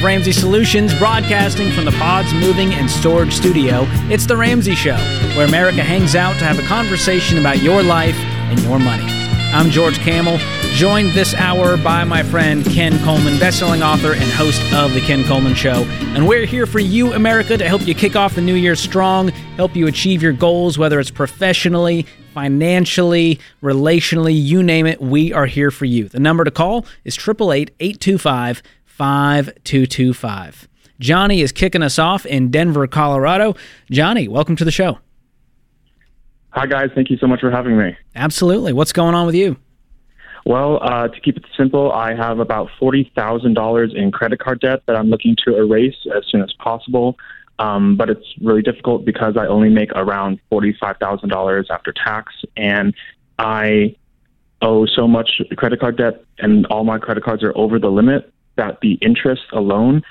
of Ramsey Solutions, broadcasting from the Pods Moving and Storage Studio, it's The Ramsey Show, where America hangs out to have a conversation about your life and your money. I'm George Kamel, joined this hour by my friend Ken Coleman, bestselling author and host of The Ken Coleman Show. And we're here for you, America, to help you kick off the new year strong, help you achieve your goals, whether it's professionally, financially, relationally, you name it, we are here for you. The number to call is 888 825 5225. Johnny is kicking us off in Denver, Colorado. Johnny, welcome to the show. Hi, guys. Thank you so much for having me. Absolutely. What's going on with you? Well, uh, to keep it simple, I have about $40,000 in credit card debt that I'm looking to erase as soon as possible. Um, but it's really difficult because I only make around $45,000 after tax, and I owe so much credit card debt, and all my credit cards are over the limit that the interest alone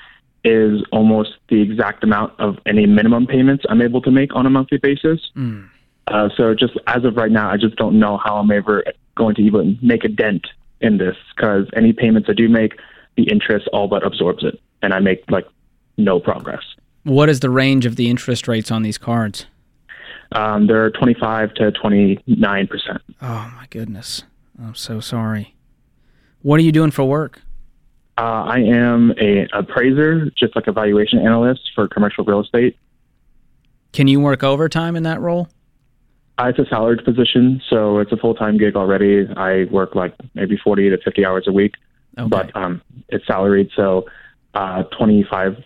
is almost the exact amount of any minimum payments I'm able to make on a monthly basis. Mm. Uh, so just as of right now, I just don't know how I'm ever going to even make a dent in this because any payments I do make, the interest all but absorbs it, and I make like no progress. What is the range of the interest rates on these cards? Um, they're 25 to 29 percent. Oh my goodness, I'm so sorry. What are you doing for work? Uh, I am a appraiser, just like a valuation analyst for commercial real estate. Can you work overtime in that role? Uh, it's a salaried position, so it's a full time gig already. I work like maybe 40 to 50 hours a week, Okay. but um, it's salaried, so uh, 25%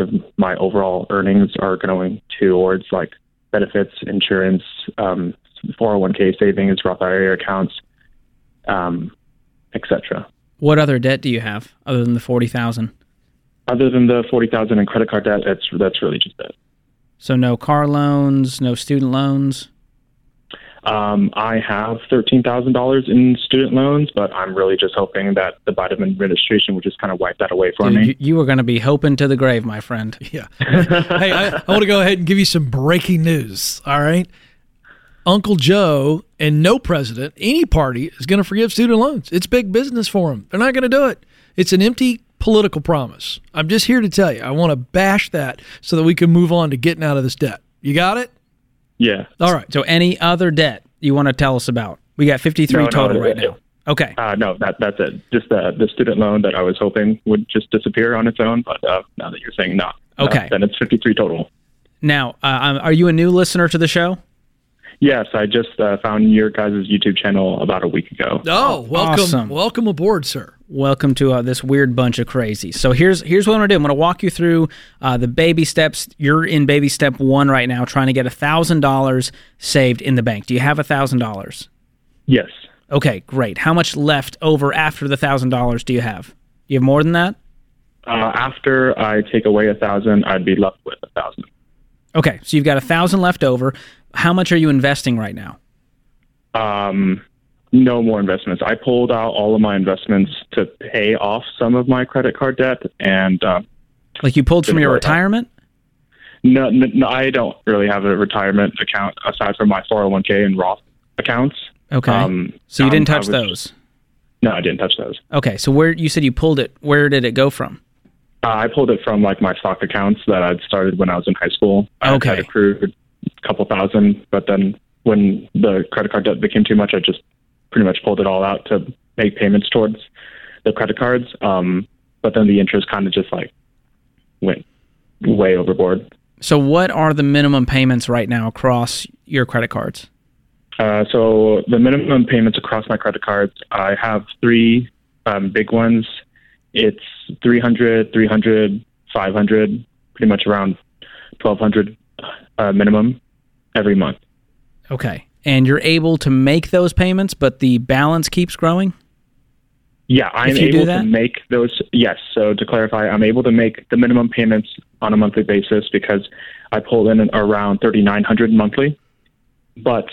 of my overall earnings are going towards like benefits, insurance, um, 401k savings, Roth IRA accounts, um, etc. what other debt do you have other than the 40,000? Other than the 40,000 in credit card debt, that's that's really just it. So no car loans, no student loans. Um, I have thirteen thousand dollars in student loans, but I'm really just hoping that the Biden administration would just kind of wipe that away for Dude, me. you, you were going to be hoping to the grave, my friend. Yeah. hey, I, I want to go ahead and give you some breaking news. All right. Uncle Joe and no president, any party, is going to forgive student loans. It's big business for them. They're not going to do it. It's an empty political promise. I'm just here to tell you. I want to bash that so that we can move on to getting out of this debt. You got it? yeah. All right. So any other debt you want to tell us about? We got 53 No, no, total it- right it- now. Okay. Uh, no, that that's it. Just the the student loan that I was hoping would just disappear on its own, but uh, now that you're saying not, uh, Okay. then it's 53 total. Now, uh, um, are you a new listener to the show? Yes, I just uh, found your guys' YouTube channel about a week ago. Oh, welcome. awesome. Welcome aboard, sir. Welcome to uh, this weird bunch of crazy. So here's here's what I'm gonna do. I'm gonna walk you through uh, the baby steps. You're in baby step one right now, trying to get a thousand dollars saved in the bank. Do you have a thousand dollars? Yes. Okay, great. How much left over after the thousand dollars do you have? You have more than that? Uh, after I take away a thousand, I'd be left with a thousand. Okay, so you've got a thousand left over. How much are you investing right now? Um, no more investments. I pulled out all of my investments to pay off some of my credit card debt, and uh, Like you pulled from your out. retirement? no, no, I don't really have a retirement account aside from my 401k and Roth accounts. Okay. Um, so you um, didn't touch was- those. No, I didn't touch those. Okay, so where you said you pulled it? Where did it go from? Uh, I pulled it from like my stock accounts that I'd started when I was in high school. I Okay. had accrued a couple thousand, but then when the credit card debt became too much, I just pretty much pulled it all out to make payments towards the credit cards. Um, but then the interest kind of just like went way overboard. So what are the minimum payments right now across your credit cards? Uh, so the minimum payments across my credit cards, I have three um, big ones. It's 300, 300, 500, pretty much around 1200 uh, minimum every month. Okay. And you're able to make those payments, but the balance keeps growing? Yeah, I'm If you do able to make those. Yes. So to clarify, I'm able to make the minimum payments on a monthly basis because I pull in around 3,900 monthly. But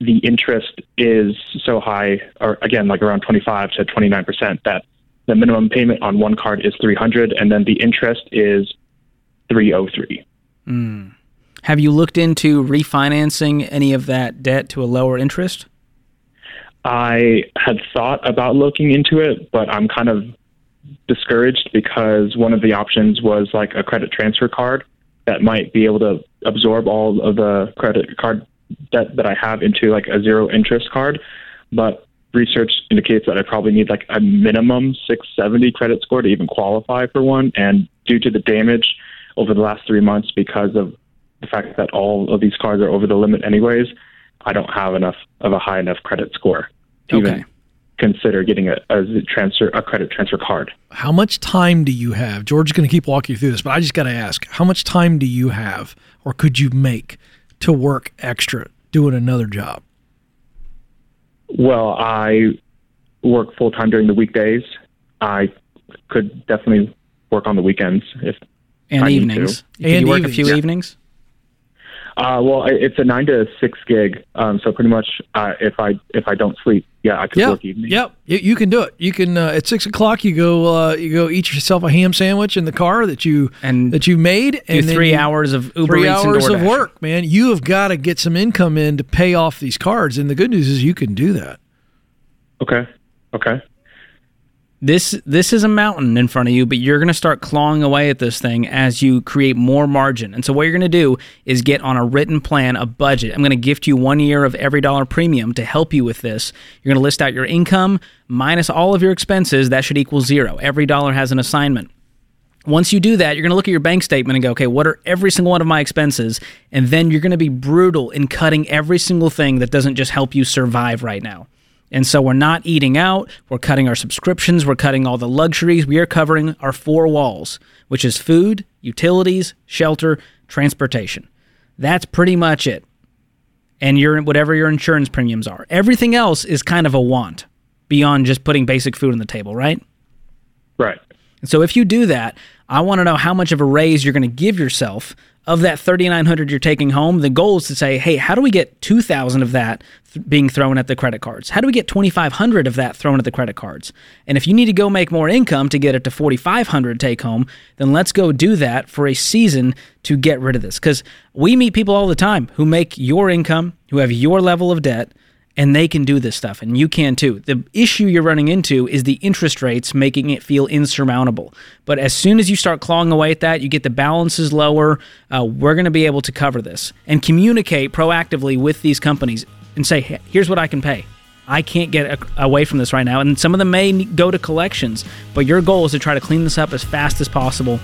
the interest is so high, or again, like around 25 to 29 percent, that the minimum payment on one card is 300, and then the interest is 303. Hmm. Have you looked into refinancing any of that debt to a lower interest? I had thought about looking into it, but I'm kind of discouraged because one of the options was like a credit transfer card that might be able to absorb all of the credit card debt that I have into like a zero interest card. But research indicates that I probably need like a minimum 670 credit score to even qualify for one. And due to the damage over the last three months because of the fact that all of these cards are over the limit anyways, I don't have enough of a high enough credit score to Okay. even consider getting a, a transfer a credit transfer card. How much time do you have? George is going to keep walking you through this, but I just got to ask how much time do you have or could you make to work extra doing another job? Well, I work full time during the weekdays. I could definitely work on the weekends if. And I need evenings. to. Can you And work a few Yeah. evenings? Uh, well, it's a nine to six gig, um, so pretty much uh, if I if I don't sleep, yeah, I could Yeah, work evenings. yep. You, you can do it. You can uh, at six o'clock. You go. Uh, you go eat yourself a ham sandwich in the car that you And that you made, Do and then three you- hours of Uber three Eats and hours of work, man. You have got to get some income in to pay off these cards. And the good news is you can do that. Okay. Okay. This this is a mountain in front of you, but you're going to start clawing away at this thing as you create more margin. And so what you're going to do is get on a written plan, a budget. I'm going to gift you 1 year of EveryDollar premium to help you with this. You're going to list out your income minus all of your expenses, that should equal 0. Every dollar has an assignment. Once you do that, you're going to look at your bank statement and go, okay, what are every single one of my expenses? And then you're going to be brutal in cutting every single thing that doesn't just help you survive right now. And so we're not eating out, we're cutting our subscriptions, we're cutting all the luxuries. We are covering our four walls, which is food, utilities, shelter, transportation. That's pretty much it. And your whatever your insurance premiums are. Everything else is kind of a want beyond just putting basic food on the table, right? Right. And so if you do that, I want to know how much of a raise you're going to give yourself of that 3900 you're taking home. The goal is to say, "Hey, how do we get 2000 of that th- being thrown at the credit cards? How do we get 2500 of that thrown at the credit cards?" And if you need to go make more income to get it to 4500 take home, then let's go do that for a season to get rid of this cuz we meet people all the time who make your income, who have your level of debt, and they can do this stuff and you can too the issue you're running into is the interest rates making it feel insurmountable but as soon as you start clawing away at that you get the balances lower uh, we're going to be able to cover this and communicate proactively with these companies and say "Hey, here's what i can pay I can't get a- away from this right now. And some of them may go to collections, but your goal is to try to clean this up as fast as possible.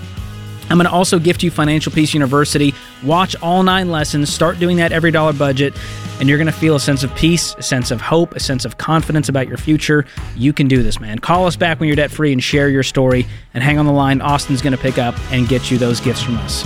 I'm going to also gift you Financial Peace University. Watch all nine lessons, start doing that EveryDollar budget, and you're going to feel a sense of peace, a sense of hope, a sense of confidence about your future. You can do this, man. Call us back when you're debt free and share your story. And hang on the line. Austin's going to pick up and get you those gifts from us.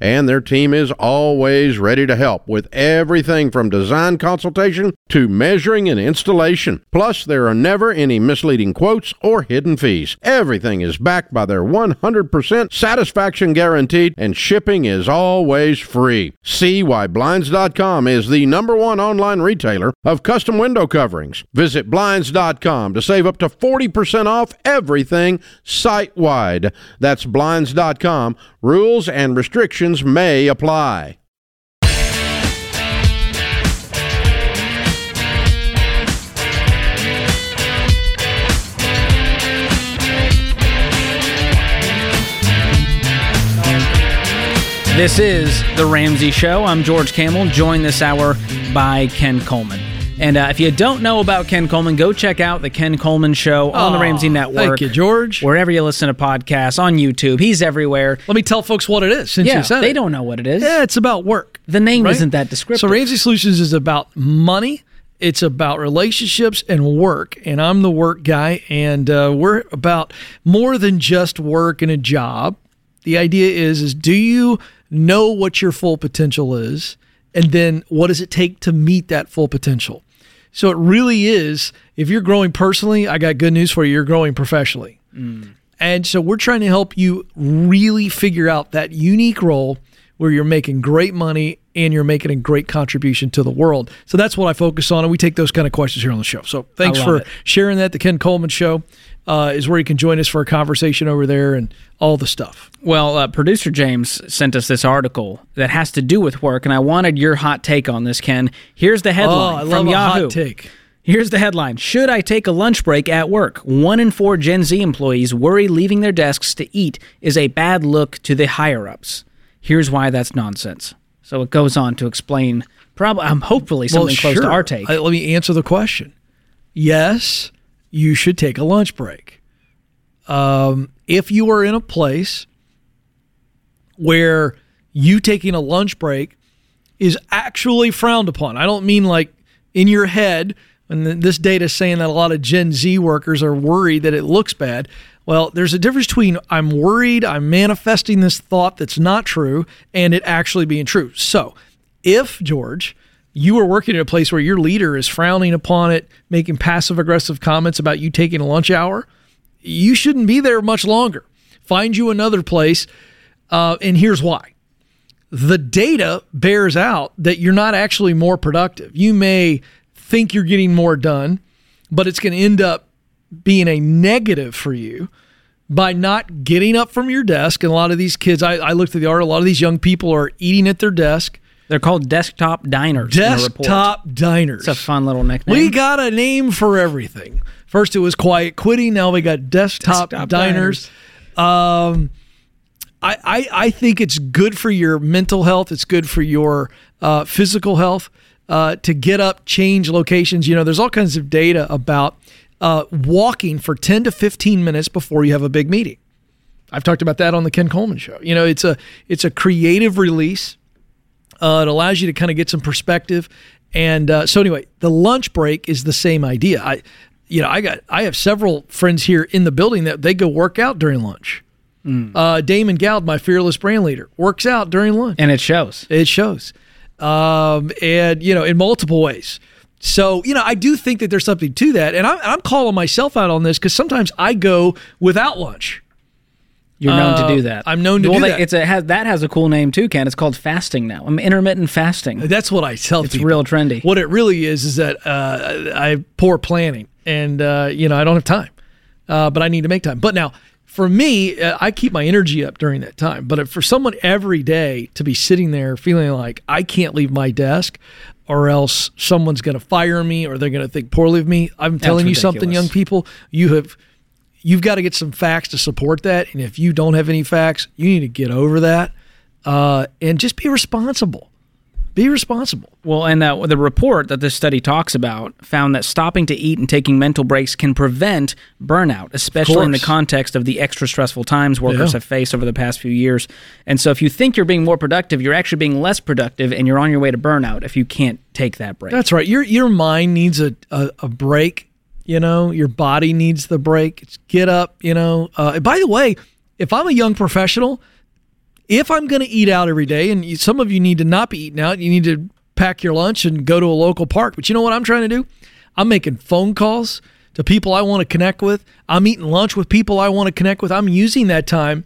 And their team is always ready to help with everything from design consultation to measuring and installation. Plus, there are never any misleading quotes or hidden fees. Everything is backed by their 100% satisfaction guaranteed, and shipping is always free. See why Blinds.com is the number one online retailer of custom window coverings. Visit Blinds.com to save up to 40% off everything site wide. That's Blinds.com. Rules and restrictions may apply. This is The Ramsey Show. I'm George Kamel, joined this hour by Ken Coleman. And uh, if you don't know about Ken Coleman, go check out the Ken Coleman Show on the Ramsey Network. thank you, George. Wherever you listen to podcasts on YouTube, he's everywhere. Let me tell folks what it is since Yeah, you said they it. don't know what it is. Yeah, it's about work. The name right? isn't that descriptive. So Ramsey Solutions is about money. It's about relationships and work, and I'm the work guy, and uh, we're about more than just work and a job. The idea is, is do you know what your full potential is, and then what does it take to meet that full potential? So it really is. If you're growing personally, I got good news for you. You're growing professionally. Mm. And so we're trying to help you really figure out that unique role where you're making great money and you're making a great contribution to the world. So that's what I focus on, and we take those kind of questions here on the show. So thanks for it. sharing that. The Ken Coleman Show uh, is where you can join us for a conversation over there and all the stuff. Well, uh, producer James sent us this article that has to do with work, and I wanted your hot take on this, Ken. Here's the headline oh, from a Yahoo. hot take. Here's the headline Should I take a lunch break at work? One in four Gen Z employees worry leaving their desks to eat is a bad look to the higher ups. Here's why that's nonsense. So it goes on to explain, probably, um, hopefully, something close to our take. I- let me answer the question. Yes, you should take a lunch break. Um, if you are in a place where you taking a lunch break is actually frowned upon, I don't mean like in your head. And this data is saying that a lot of Gen Z workers are worried that it looks bad. Well, there's a difference between I'm worried, I'm manifesting this thought that's not true, and it actually being true. So, if George, you are working at a place where your leader is frowning upon it, making passive aggressive comments about you taking a lunch hour, you shouldn't be there much longer. Find you another place. Uh, and here's why the data bears out that you're not actually more productive. You may think you're getting more done, but it's going to end up being a negative for you by not getting up from your desk. And a lot of these kids, I, I looked at the art, a lot of these young people are eating at their desk. They're called desktop diners. in the. Desktop diners. It's a fun little nickname. We got a name for everything. First, it was quiet quitting. Now we got desktop, Desktop diners. Um, I, I I think it's good for your mental health. It's good for your uh, physical health uh, to get up, change locations. You know, there's all kinds of data about uh, walking for 10 to 15 minutes before you have a big meeting. I've talked about that on the Ken Coleman show. You know, it's a it's a creative release. Uh, it allows you to kind of get some perspective. And uh, so anyway, the lunch break is the same idea. I, you know, I got I have several friends here in the building that they go work out during lunch. Uh, Damon Gowd, my fearless brand leader, works out during lunch. and it shows. It shows, um, and you know, in multiple ways. So you know, I do think that there's something to that, and I'm, I'm calling myself out on this because sometimes I go without lunch. You're known Uh, to do that. I'm known to well, do they- that. It's a has, that has a cool name too, Ken. It's called fasting now. I'm intermittent fasting. That's what I tell It's people. real trendy. What it really is is that uh, I have poor planning, and uh, you know I don't have time, uh, but I need to make time. But now, for me, uh, I keep my energy up during that time. But if for someone every day to be sitting there feeling like I can't leave my desk, or else someone's going to fire me, or they're going to think poorly of me, I'm telling you something, young people, you have. You've got to get some facts to support that, and if you don't have any facts, you need to get over that uh, and just be responsible. Be responsible. Well, and that the report that this study talks about found that stopping to eat and taking mental breaks can prevent burnout, especially in the context of the extra stressful times workers Yeah. have faced over the past few years. And so, if you think you're being more productive, you're actually being less productive, and you're on your way to burnout if you can't take that break. That's right. Your your mind needs a, a, a break. You know, your body needs the break. It's get up. You know. Uh, by the way, if I'm a young professional, if I'm going to eat out every day, and you, some of you need to not be eating out, you need to pack your lunch and go to a local park. But you know what I'm trying to do? I'm making phone calls to people I want to connect with. I'm eating lunch with people I want to connect with. I'm using that time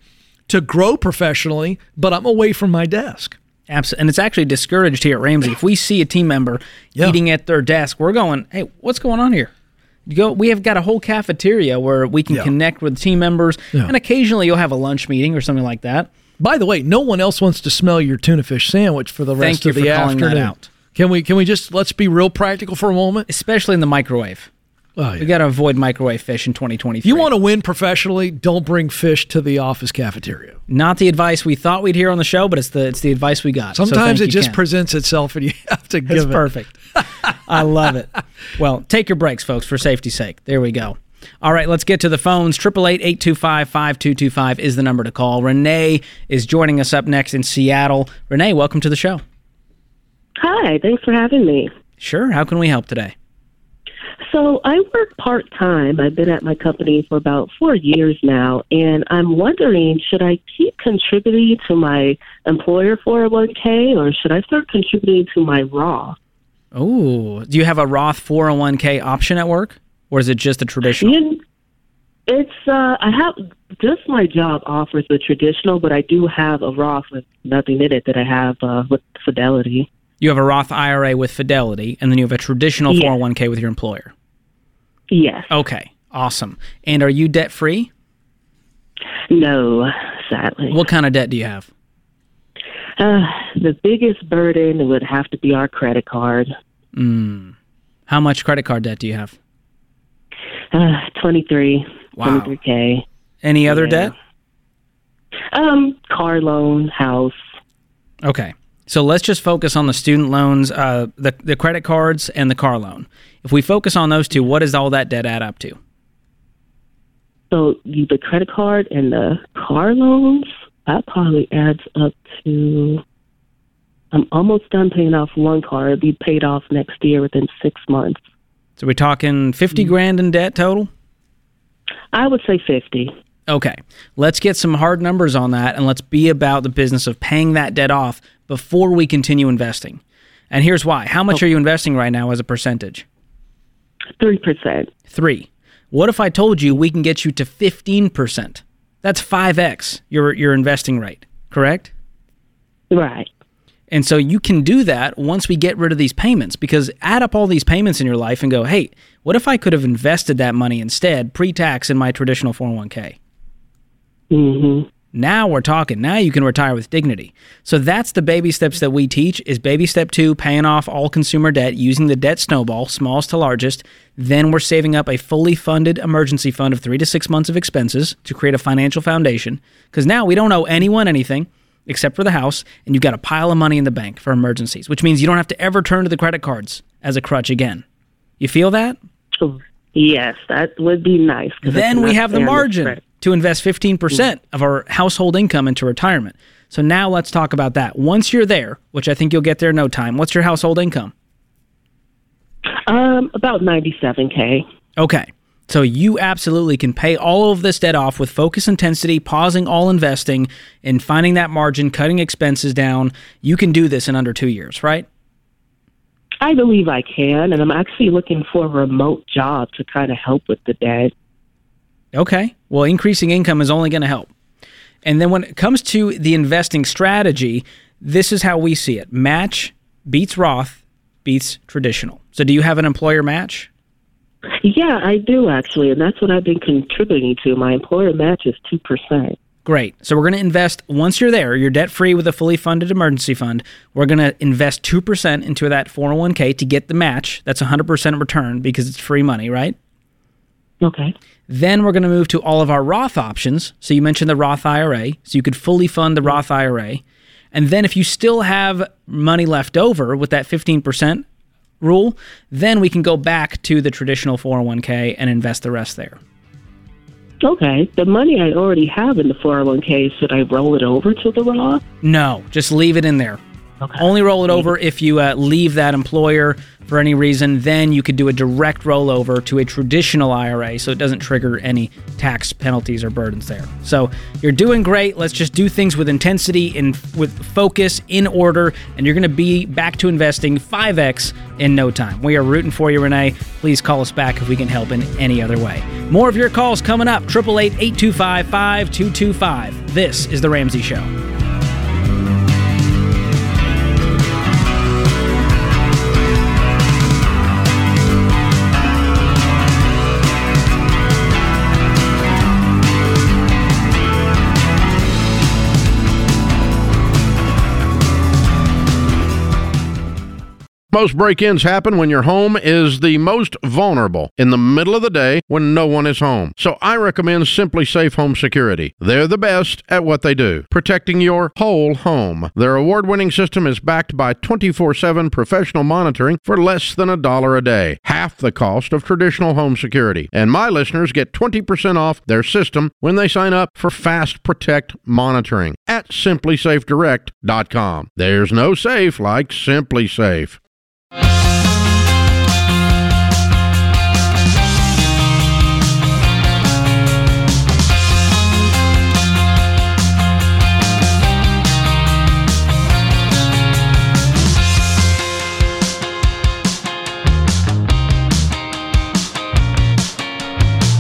to grow professionally, but I'm away from my desk. Absolutely. And it's actually discouraged here at Ramsey. If we see a team member Yeah. eating at their desk, we're going, hey, what's going on here? You go, we have got a whole cafeteria where we can Yeah. connect with team members, Yeah. and occasionally you'll have a lunch meeting or something like that. By the way, no one else wants to smell your tuna fish sandwich for the rest Thank of the for calling that afternoon. out. Can we can we just let's be real practical for a moment? especially in the microwave. Oh, yeah. We got to avoid microwave fish in 2023. You want to win professionally? Don't bring fish to the office cafeteria. Not the advice we thought we'd hear on the show, but it's the it's the advice we got. Sometimes thank it you, just Ken. presents itself, and you have to It's give it. perfect. I love it. Well, take your breaks, folks, for safety's sake. There we go. All right, let's get to the phones. 888-825-5225 is the number to call. Renee is joining us up next in Seattle. Renee, welcome to the show. Hi, thanks for having me. Sure. How can we help today? So I work part time. I've been at my company for about four years now, and I'm wondering should I keep contributing to my employer 401k or should I start contributing to my Roth? Oh, do you have a Roth 401k option at work, or is it just a traditional? You- It's uh, I have just my job offers the traditional, but I do have a Roth with nothing in it that I have uh, with Fidelity. You have a Roth IRA with Fidelity, and then you have a traditional Yeah. 401k with your employer. Yes. Okay, awesome. And are you debt free? No, sadly. What kind of debt do you have? Uh, the biggest burden would have to be our credit card. How much credit card debt do you have? Uh, 23, Wow. 23K. Any other Yeah. debt? Um, car loan, house. Okay. So let's just focus on the student loans, uh, the the credit cards, and the car loan. If we focus on those two, what does all that debt add up to? So you, the credit card and the car loans, that probably adds up to. I'm almost done paying off one car. It'll be paid off next year within six months. So we're talking fifty grand in debt total. I would say 50. Okay, let's get some hard numbers on that, and let's be about the business of paying that debt off before we continue investing. And here's why: How much are you investing right now as a percentage? 3%. Three. What if I told you we can get you to fifteen percent? That's five x your your investing rate. Correct? Right. And so you can do that once we get rid of these payments because add up all these payments in your life and go, hey, what if I could have invested that money instead pre tax in my traditional 401k? Mm-hmm. Now we're talking. Now you can retire with dignity. So that's the baby steps that we teach is baby step 2 paying off all consumer debt using the debt snowball, smallest to largest. Then we're saving up a fully funded emergency fund of 3 to 6 months of expenses to create a financial foundation cuz now we don't owe anyone anything except for the house and you've got a pile of money in the bank for emergencies, which means you don't have to ever turn to the credit cards as a crutch again. You feel that? Yes, that would be nice. Then we have the margin. To invest 15% of our household income into retirement. So now let's talk about that. Once you're there, which I think you'll get there in no time, what's your household income? Um, about 97K. Okay. So you absolutely can pay all of this debt off with focus intensity, pausing all investing and finding that margin, cutting expenses down. You can do this in under 2 years, right? I believe I can, and I'm actually looking for a remote job to kind of help with the debt. Okay. Well, increasing income is only going to help. And then when it comes to the investing strategy, this is how we see it. Match beats Roth beats traditional. So do you have an employer match? Yeah, I do actually, and that's what I've been contributing to. My employer match is 2%. Great. So we're going to invest once you're there, you're debt free with a fully funded emergency fund. We're going to invest 2% into that 401k to get the match. That's 100% return because it's free money, right? Okay. Then we're going to move to all of our Roth options. So you mentioned the Roth IRA, so you could fully fund the Roth IRA. And then if you still have money left over with that 15% rule, then we can go back to the traditional 401k and invest the rest there. Okay. The money I already have in the 401k, should I roll it over to the Roth? No, just leave it in there. Okay. Only roll it over if you uh, leave that employer for any reason. Then you could do a direct rollover to a traditional IRA so it doesn't trigger any tax penalties or burdens there. So you're doing great. Let's just do things with intensity and with focus in order, and you're going to be back to investing 5x in no time. We are rooting for you, Renee. Please call us back if we can help in any other way. More of your calls coming up 888 825 5225. This is The Ramsey Show. Most break ins happen when your home is the most vulnerable in the middle of the day when no one is home. So I recommend SimpliSafe Home Security. They're the best at what they do, protecting your whole home. Their award winning system is backed by 24 7 professional monitoring for less than a dollar a day, half the cost of traditional home security. And my listeners get 20% off their system when they sign up for Fast Protect monitoring at simplysafedirect.com. There's no safe like SimpliSafe.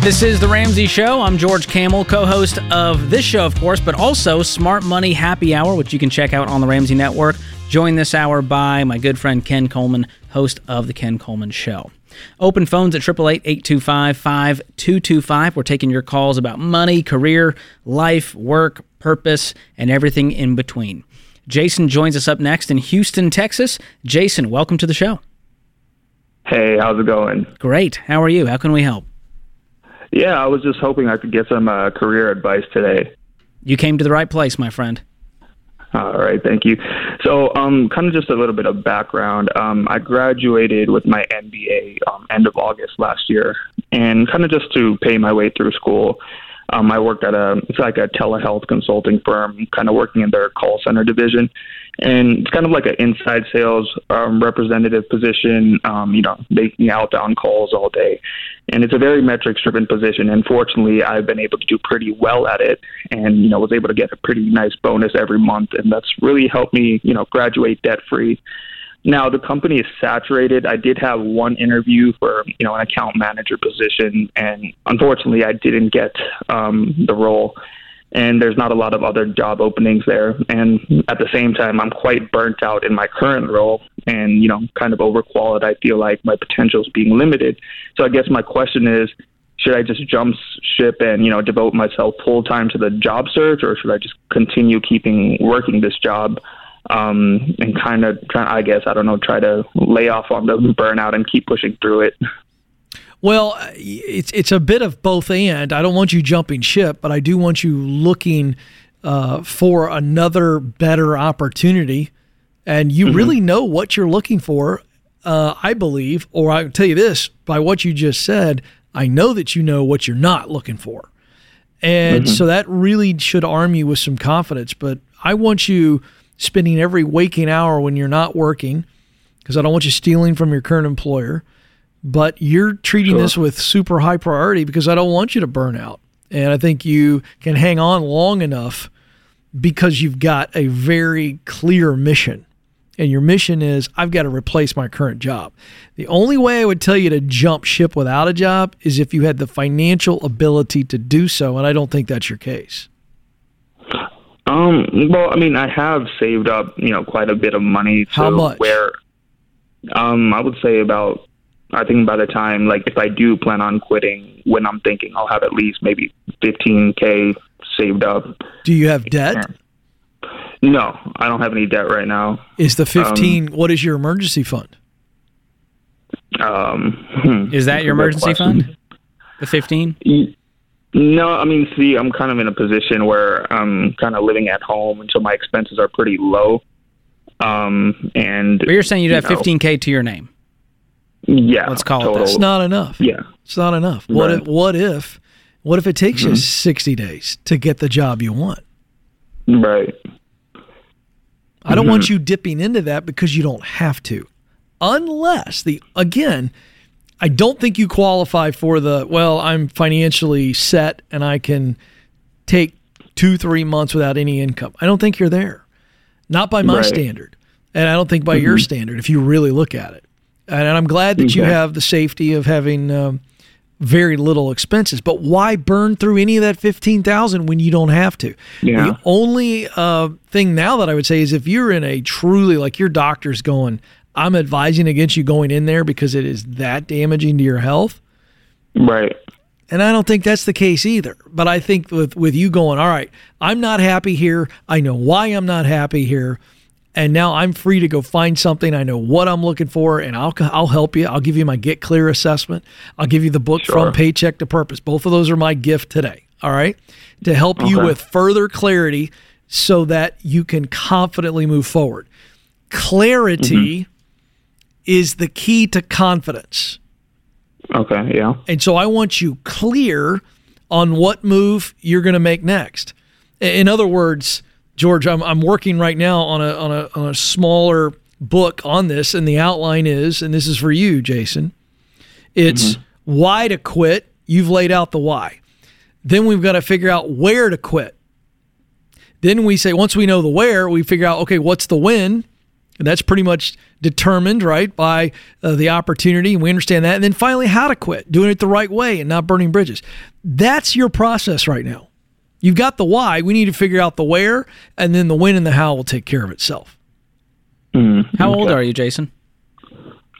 This is The Ramsey Show. I'm George Kamel, co host of this show, of course, but also Smart Money Happy Hour, which you can check out on the Ramsey Network. Joined this hour by my good friend Ken Coleman, host of The Ken Coleman Show. Open phones at 888 825 5225. We're taking your calls about money, career, life, work, purpose, and everything in between. Jason joins us up next in Houston, Texas. Jason, welcome to the show. Hey, how's it going? Great. How are you? How can we help? Yeah, I was just hoping I could get some uh, career advice today. You came to the right place, my friend. All right, thank you. So, um, kind of just a little bit of background. Um, I graduated with my MBA um, end of August last year, and kind of just to pay my way through school, um, I worked at a it's like a telehealth consulting firm, kind of working in their call center division and it's kind of like an inside sales um, representative position. Um, you know, making outbound calls all day, and it's a very metrics driven position. And fortunately, I've been able to do pretty well at it, and you know, was able to get a pretty nice bonus every month, and that's really helped me, you know, graduate debt free. Now the company is saturated. I did have one interview for you know an account manager position, and unfortunately, I didn't get um, the role and there's not a lot of other job openings there. And at the same time, I'm quite burnt out in my current role and, you know, kind of overqualified. I feel like my potential is being limited. So I guess my question is, should I just jump ship and, you know, devote myself full time to the job search or should I just continue keeping working this job? Um, and kind of try, I guess, I don't know, try to lay off on the burnout and keep pushing through it. Well, it's it's a bit of both and. I don't want you jumping ship, but I do want you looking uh, for another better opportunity, and you mm-hmm. really know what you're looking for. Uh, I believe, or I can tell you this by what you just said, I know that you know what you're not looking for. And mm-hmm. so that really should arm you with some confidence. But I want you spending every waking hour when you're not working, because I don't want you stealing from your current employer but you're treating sure. this with super high priority because I don't want you to burn out. And I think you can hang on long enough because you've got a very clear mission. And your mission is I've got to replace my current job. The only way I would tell you to jump ship without a job is if you had the financial ability to do so. And I don't think that's your case. Um, well, I mean, I have saved up, you know, quite a bit of money. How much? Where, um, I would say about I think by the time, like, if I do plan on quitting, when I'm thinking I'll have at least maybe 15K saved up. Do you have debt? No, I don't have any debt right now. Is the 15, um, what is your emergency fund? Um, hmm, is that your emergency fund? The 15? No, I mean, see, I'm kind of in a position where I'm kind of living at home until my expenses are pretty low. Um, and but you're saying you'd have know, 15K to your name? Yeah, let's call total. it. That. It's not enough. Yeah, it's not enough. What right. if? What if? What if it takes mm-hmm. you sixty days to get the job you want? Right. I don't mm-hmm. want you dipping into that because you don't have to, unless the again. I don't think you qualify for the well. I'm financially set and I can take two, three months without any income. I don't think you're there. Not by my right. standard, and I don't think by mm-hmm. your standard. If you really look at it, and I'm glad that okay. you have the safety of having um, very little expenses. But why burn through any of that fifteen thousand when you don't have to? Yeah. The only uh, thing now that I would say is if you're in a truly like your doctor's going, I'm advising against you going in there because it is that damaging to your health. Right. And I don't think that's the case either. But I think with with you going, all right, I'm not happy here. I know why I'm not happy here. and now I'm free to go find something. I know what I'm looking for, and I'll I'll help you. I'll give you my Get Clear assessment. I'll give you the book Sure. from Paycheck to Purpose. Both of those are my gift today. All right, to help you with further clarity, so that you can confidently move forward. Clarity mm-hmm. Is the key to confidence. Okay, yeah. And so I want you clear on what move you're going to make next. In other words, George, I'm, I'm working right now on a, on, a, on a smaller book on this, and the outline is, and this is for you, Jason, it's mm-hmm. why to quit. You've laid out the why. Then we've got to figure out where to quit. Then we say, once we know the where, we figure out, okay, what's the when? And that's pretty much determined, right, by uh, the opportunity. And we understand that. And then finally, how to quit, doing it the right way and not burning bridges. That's your process right now. You've got the why. We need to figure out the where, and then the when and the how will take care of itself. How old are you, Jason?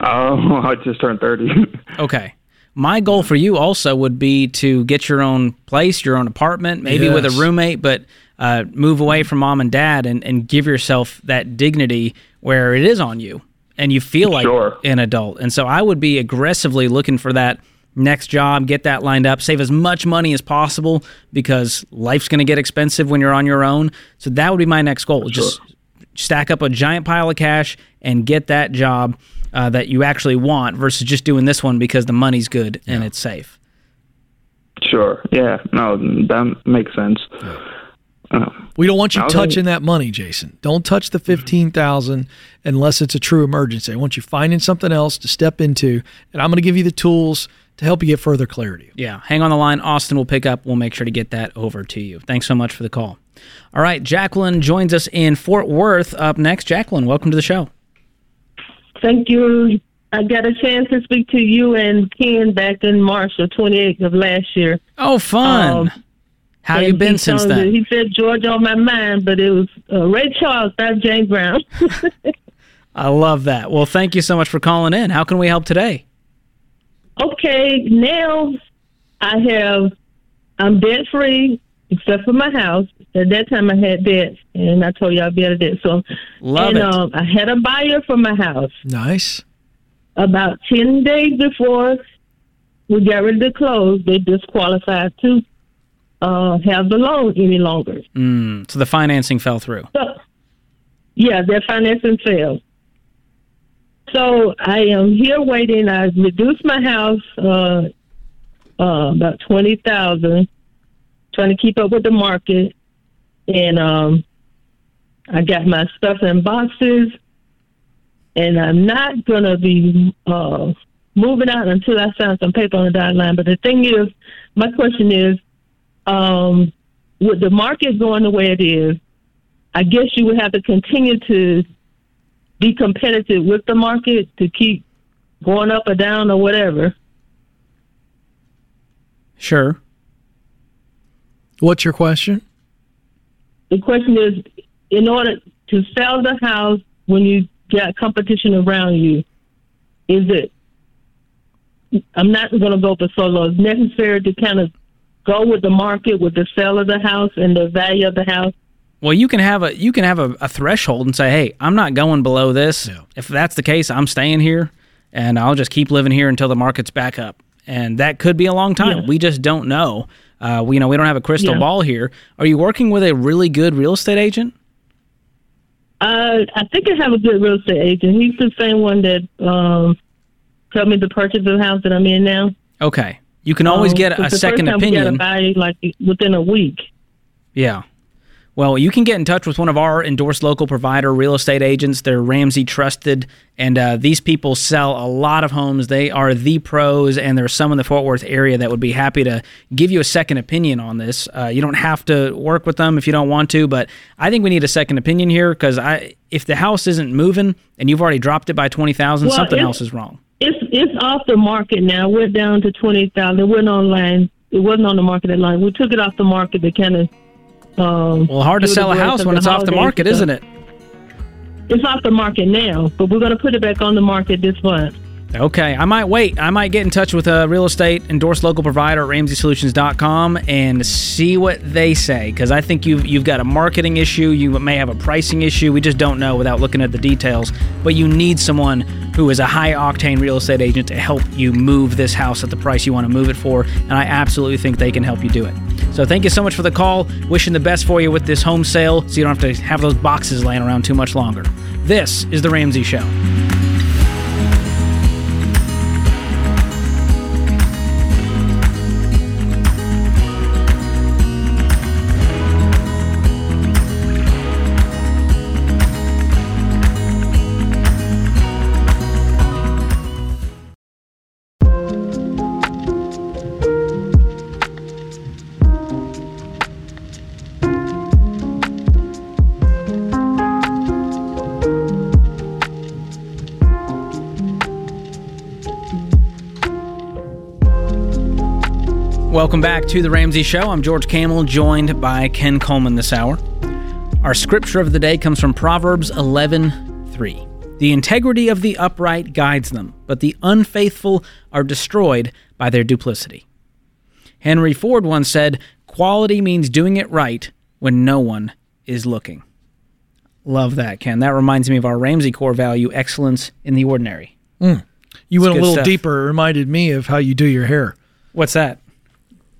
Oh, I just turned 30. Okay. My goal for you also would be to get your own place, your own apartment, maybe with a roommate, but uh, move away from mom and dad and, and give yourself that dignity where it is on you and you feel like Sure. an adult. And so I would be aggressively looking for that next job, get that lined up, save as much money as possible because life's going to get expensive when you're on your own. So that would be my next goal. Just stack up a giant pile of cash and get that job uh, that you actually want versus just doing this one because the money's good and it's safe. sure. Yeah. No, that makes sense. Uh, We don't want you touching that money, Jason. Don't touch the fifteen thousand unless it's a true emergency. I want you finding something else to step into, and I'm going to give you the tools to help you get further clarity. Yeah, hang on the line. Austin will pick up. We'll make sure to get that over to you. Thanks so much for the call. All right, Jacqueline joins us in Fort Worth up next. Jacqueline, welcome to the show. Thank you. I got a chance to speak to you and Ken back in March of 28th of last year. Oh, fun. Um, How And you been since then? He said George on my mind, but it was uh, Ray Charles, not James Brown. I love that. Well, thank you so much for calling in. How can we help today? okay, now I have, I'm debt free except for my house. At that time I had debt, and I told you I'd be out of debt. So, Love and it. Um, I had a buyer for my house. Nice. about 10 days before we got ready to close, they disqualified to uh, have the loan any longer. Mm, so the financing fell through. So, yeah, their financing fell. So I am here waiting. I reduced my house uh, uh, about 20000 trying to keep up with the market. And um, I got my stuff in boxes. And I'm not going to be uh, moving out until I sign some paper on the dotted line. But the thing is, my question is, um, with the market going the way it is, I guess you would have to continue to be competitive with the market to keep going up or down or whatever. Sure. What's your question? The question is, in order to sell the house when you got competition around you, is it? I'm not going to go for solo. It's necessary to kind of go with the market with the sale of the house and the value of the house. Well, you can have a you can have a, a threshold and say, "Hey, I'm not going below this. Yeah. If that's the case, I'm staying here, and I'll just keep living here until the market's back up." And that could be a long time. Yeah. We just don't know. Uh, we you know we don't have a crystal Yeah. ball here. Are you working with a really good real estate agent? Uh, I think I have a good real estate agent. He's the same one that um, helped me to purchase of the house that I'm in now. Okay, you can always Um, get a, second first time We opinion. buy like within a week. Yeah. Well, you can get in touch with one of our endorsed local provider real estate agents. They're Ramsey trusted, and uh, these people sell a lot of homes. They are the pros, and there's some in the Fort Worth area that would be happy to give you a second opinion on this. Uh, you don't have to work with them if you don't want to, but I think we need a second opinion here because I, if the house isn't moving and you've already dropped it by twenty thousand, Well, something else is wrong. It's it's off the market now. It went down to twenty thousand. It went online. It wasn't on the market at line. We took it off the market to kind of. Um, Well, hard to sell a house when it's off the market, and isn't it? It's off the market now, but we're going to put it back on the market this month. Okay, I might wait. I might get in touch with a real estate endorsed local provider at RamseySolutions.com and see what they say because I think you've you've got a marketing issue. You may have a pricing issue. We just don't know without looking at the details. But you need someone who is a high octane real estate agent to help you move this house at the price you want to move it for. And I absolutely think they can help you do it. So thank you so much for the call. Wishing the best for you with this home sale so you don't have to have those boxes laying around too much longer. This is The Ramsey Show. Welcome back to the Ramsey Show. I'm George Kamel, joined by Ken Coleman this hour. Our scripture of the day comes from Proverbs 11:3. The integrity of the upright guides them, but the unfaithful are destroyed by their duplicity. Henry Ford once said, "Quality means doing it right when no one is looking." Love that, Ken. That reminds me of our Ramsey core value, excellence in the ordinary. Mm. You went a little stuff. deeper. It reminded me of how you do your hair. What's that?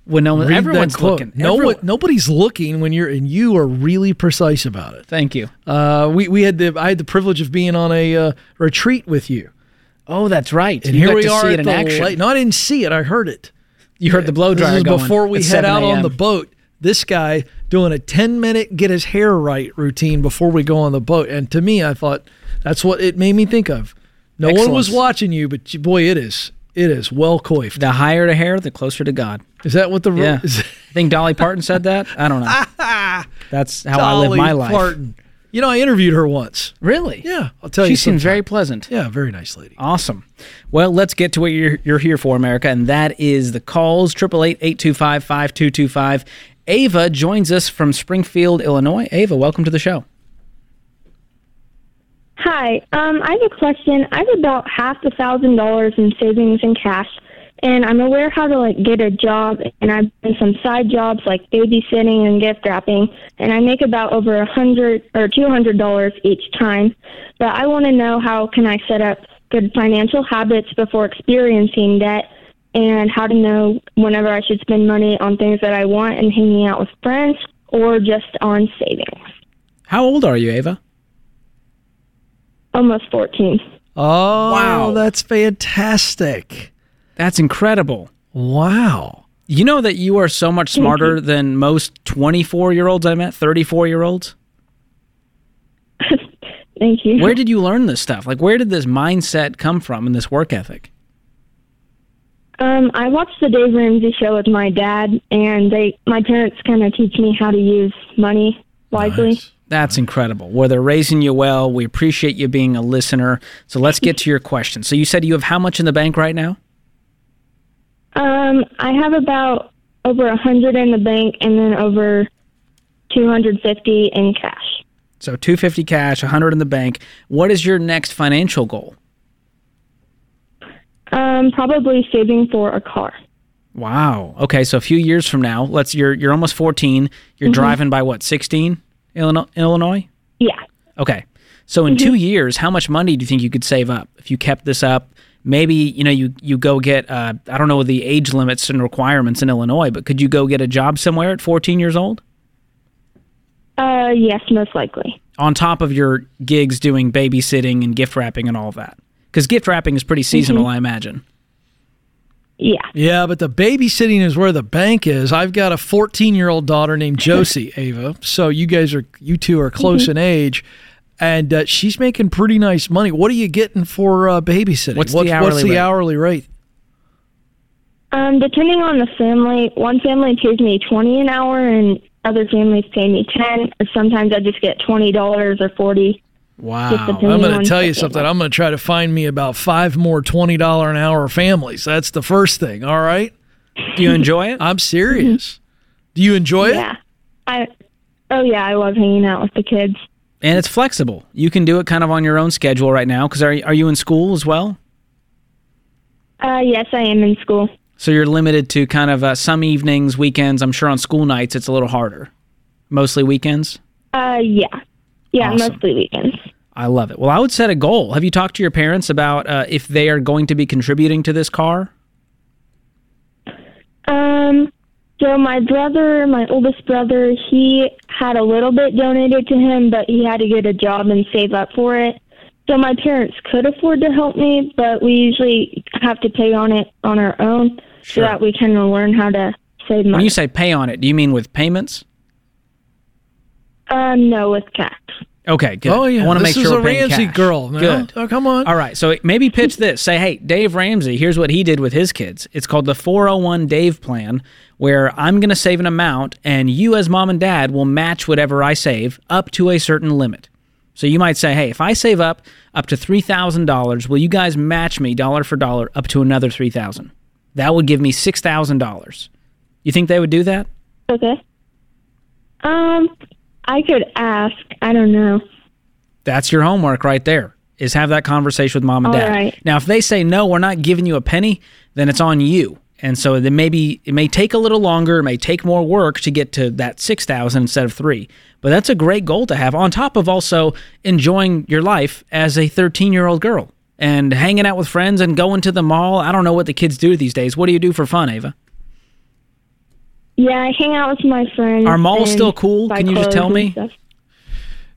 When no one, everyone's looking. No Everyone- one, nobody's looking when you're, and you are really precise about it. Thank you. Uh, we we had the I had the privilege of being on a uh, retreat with you, Oh, that's right. and You here we to are see at it in the action. lake. No, I didn't see it. I heard it. You heard the blow This dryer is going before we head out on the boat. This guy doing a 10 minute get his hair right routine before we go on the boat. And to me, I thought that's what it made me think of. No one was watching you, but boy, it is. It is well coiffed. The higher the hair, the closer to God. Is that what the ru- Yeah. is I think Dolly Parton said that. I don't know. That's how I live my life. Parton. You know, I interviewed her once. Really? Yeah, I'll tell She you. seems sometime. very pleasant. Yeah, very nice lady. Awesome. Well, let's get to what you're, you're here for, America, and that is the calls 888-825-5225. Ava joins us from Springfield, Illinois. Ava, welcome to the show. Hi, um, I have a question. I have about half a thousand dollars in savings and cash, and I'm aware how to like get a job. And I've done some side jobs like babysitting and gift wrapping, and I make about over a hundred or two hundred dollars each time. But I want to know how can I set up good financial habits before experiencing debt, and how to know whenever I should spend money on things that I want and hanging out with friends, or just on savings. How old are you, Ava? Almost fourteen. Oh, Wow. that's fantastic. That's incredible. Wow. You know that you are so much smarter than most 24 year olds I met, 34 year olds? Thank you. Where did you learn this stuff? Like, where did this mindset come from and this work ethic? Um, I watched the Dave Ramsey show with my dad, and they, my parents, kind of teach me how to use money wisely. Nice. That's incredible. Where they're raising you well. We appreciate you being a listener. So let's get to your question. So you said you have how much in the bank right now? Um, I have about over a hundred in the bank, and then over two hundred fifty in cash. So 250 cash, a 100 in the bank. What is your next financial goal? Um, probably saving for a car. Wow. Okay, so a few years from now, let's you're you're almost 14. You're driving by what? 16? Illinois? Illinois? Yeah. Okay. So in 2 years, how much money do you think you could save up if you kept this up? Maybe, you know, you you go get uh, I don't know the age limits and requirements in Illinois, but could you go get a job somewhere at 14 years old? Uh, yes, most likely. on top of your gigs doing babysitting and gift wrapping and all of that? Because gift wrapping is pretty seasonal, I imagine. Yeah. Yeah, but the babysitting is where the bank is. I've got a 14 year old daughter named Josie, Ava. So you guys are, you two are close in age. And uh, she's making pretty nice money. What are you getting for uh, babysitting? What's the what's hourly the rate? hourly rate? Um, depending on the family, one family pays me twenty an hour, and other families pay me ten. Sometimes I just get twenty dollars or forty. Wow. I'm going to tell you something. family. I'm going to try to find me about five more $20 an hour families. That's the first thing. All right. Do you enjoy it? I'm serious. Do you enjoy it? Yeah. I. Oh yeah, I love hanging out with the kids. And it's flexible. You can do it kind of on your own schedule right now. Because are, are you in school as well? Uh, yes, I am in school. So you're limited to kind of uh, some evenings, weekends. I'm sure on school nights it's a little harder. Mostly weekends. Uh, yeah. Yeah, Awesome. mostly weekends. I love it. Well, I would set a goal. Have you talked to your parents about uh, if they are going to be contributing to this car? Um, so my brother, my oldest brother, he had a little bit donated to him, but he had to get a job and save up for it. So my parents could afford to help me, but we usually have to pay on it on our own Sure. so that we can learn how to save money. When you say pay on it, do you mean with payments? Um, no, with cash. Okay, good. Oh yeah, I want to make sure is we're a paying Ramsey cash. girl. no? Good. Oh, come on. All right, so maybe pitch this. Say, hey, Dave Ramsey, here's what he did with his kids. It's called the 401 Dave plan, where I'm going to save an amount, and you, as mom and dad, will match whatever I save up to a certain limit. So you might say, hey, if I save up up to $3,000, will you guys match me dollar for dollar up to another 3000 That would give me $6,000. You think they would do that? Okay. Um, I could ask. I don't know. That's your homework right there. Is have that conversation with mom and All dad. right. Now, if they say no, we're not giving you a penny, then it's on you. And so then maybe it may take a little longer, it may take more work to get to that six thousand instead of three. But that's a great goal to have. On top of also enjoying your life as a thirteen-year-old girl and hanging out with friends and going to the mall. I don't know what the kids do these days. What do you do for fun, Ava? Yeah, I hang out with my friends. Are malls still cool? Can you just tell me? stuff.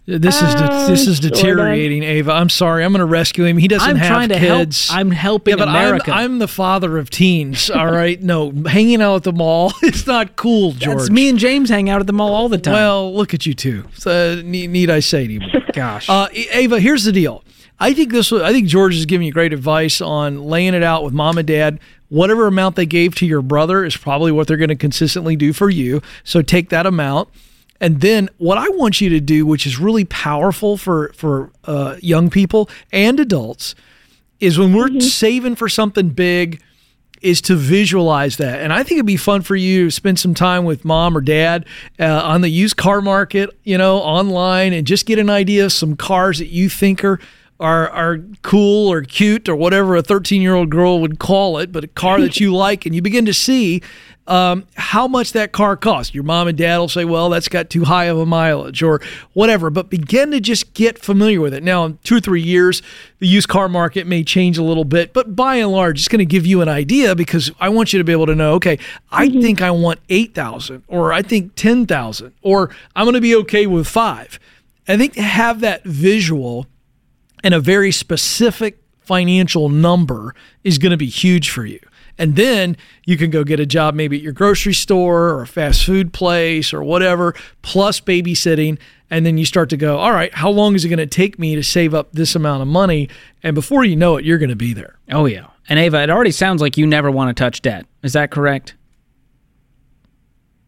This is de- this is Um, sort of. deteriorating, Ava. I'm sorry. I'm going to rescue him. He doesn't I'm have trying to kids. help. I'm helping yeah, but America. I'm, I'm the father of teens. All right, no, hanging out at the mall. It's not cool, George. That's me and James hang out at the mall all the time. Well, look at you two. So, need, need I say anymore? gosh. Uh, Ava, here's the deal. I think this. I think George is giving you great advice on laying it out with mom and dad. Whatever amount they gave to your brother is probably what they're going to consistently do for you. So take that amount, and then what I want you to do, which is really powerful for for uh, young people and adults, is when we're saving for something big is to visualize that. And I think it'd be fun for you to spend some time with mom or dad uh, on the used car market, you know, online and just get an idea of some cars that you think are are are cool or cute or whatever a 13 year old girl would call it, but a car that you like, and you begin to see um, how much that car costs. Your mom and dad will say, "Well, that's got too high of a mileage," or whatever. But begin to just get familiar with it. Now, in two or three years, the used car market may change a little bit, but by and large, it's going to give you an idea because I want you to be able to know, okay, I think I want eight thousand, or I think ten thousand, or I'm going to be okay with five. I think to have that visual and a very specific financial number is going to be huge for you. And then you can go get a job maybe at your grocery store or a fast food place or whatever, plus babysitting. And then you start to go, all right, how long is it going to take me to save up this amount of money? And before you know it, you're going to be there. Oh yeah. And Ava, it already sounds like you never want to touch debt. Is that correct?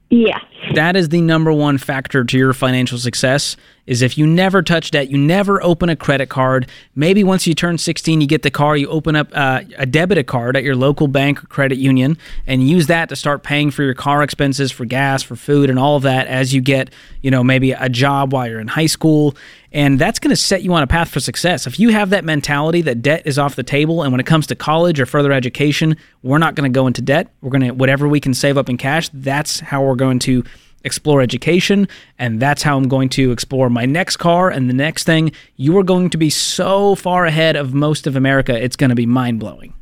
Yeah. That is the number one factor to your financial success is if you never touch debt, you never open a credit card. Maybe once you turn 16, you get the car, you open up uh, a debit card at your local bank or credit union and use that to start paying for your car expenses, for gas, for food, and all of that as you get, you know, maybe a job while you're in high school. And that's going to set you on a path for success. If you have that mentality that debt is off the table, and when it comes to college or further education, we're not going to go into debt. We're going to, whatever we can save up in cash, that's how we're going to explore education and that's how I'm going to explore my next car and the next thing you are going to be so far ahead of most of America it's going to be mind-blowing.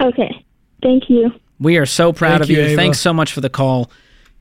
Okay. Thank you. We are so proud Thank of you, you. Thanks so much for the call.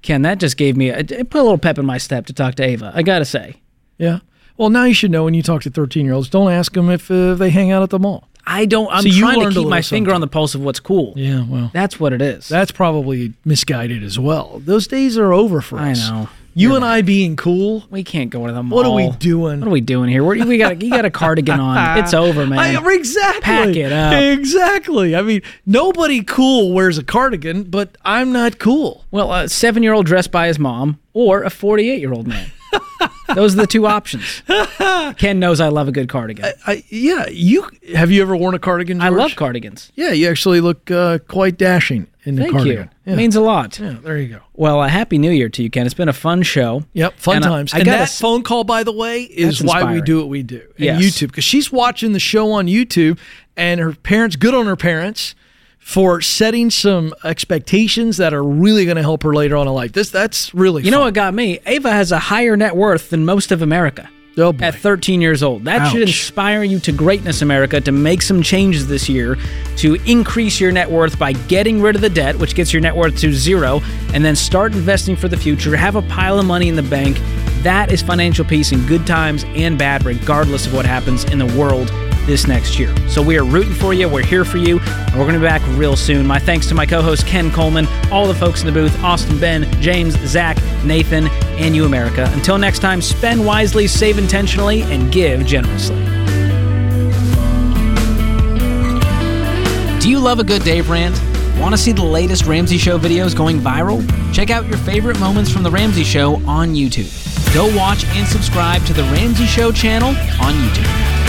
Ken, that just gave me a, it put a little pep in my step to talk to Ava. I got to say. Yeah. Well, now you should know when you talk to 13 year olds, don't ask them if uh, they hang out at the mall. I don't I'm you trying to keep my finger something. on the pulse of what's cool. Yeah, well, That's what it is. that's probably misguided as well. Those days are over for I us. I know. You and I being cool. we can't go to the mall. What are we doing? What are we doing here? We're, we got you got a cardigan on. It's over, man. I, exactly. Pack it up. Exactly. I mean, nobody cool wears a cardigan, but I'm not cool. Well, a seven year old dressed by his mom or a 48 year old man. Those are the two options. Ken knows I love a good cardigan. I, yeah, you have you ever worn a cardigan? I love cardigans. Yeah, you actually look uh, quite dashing in the Thank cardigan. you. It means a lot. Yeah, there you go. Well, a happy new year to you, Ken. It's been a fun show. Yep, fun And I- times. I and gotta that s- phone call, by the way, is why we do what we do. And Yes. YouTube, because she's watching the show on YouTube, and her parents, good on her parents for setting some expectations that are really going to help her later on in life. This that's really You know what got me? Ava has a higher net worth than most of America. Oh, boy. At 13 years old. That should inspire you to greatness, America, to make some changes this year to increase your net worth by getting rid of the debt, which gets your net worth to zero, and then start investing for the future. Have a pile of money in the bank. That is financial peace in good times and bad, regardless of what happens in the world this next year. So we are rooting for you. We're here for you. And we're going to be back real soon. My thanks to my co host, Ken Coleman, all the folks in the booth Austin, Ben, James, Zach, Nathan, and you, America. Until next time, spend wisely, save intentionally, and give generously. Do you love a good Dave rant? Want to see the latest Ramsey Show videos going viral? Check out your favorite moments from The Ramsey Show on YouTube. Go watch and subscribe to The Ramsey Show channel on YouTube.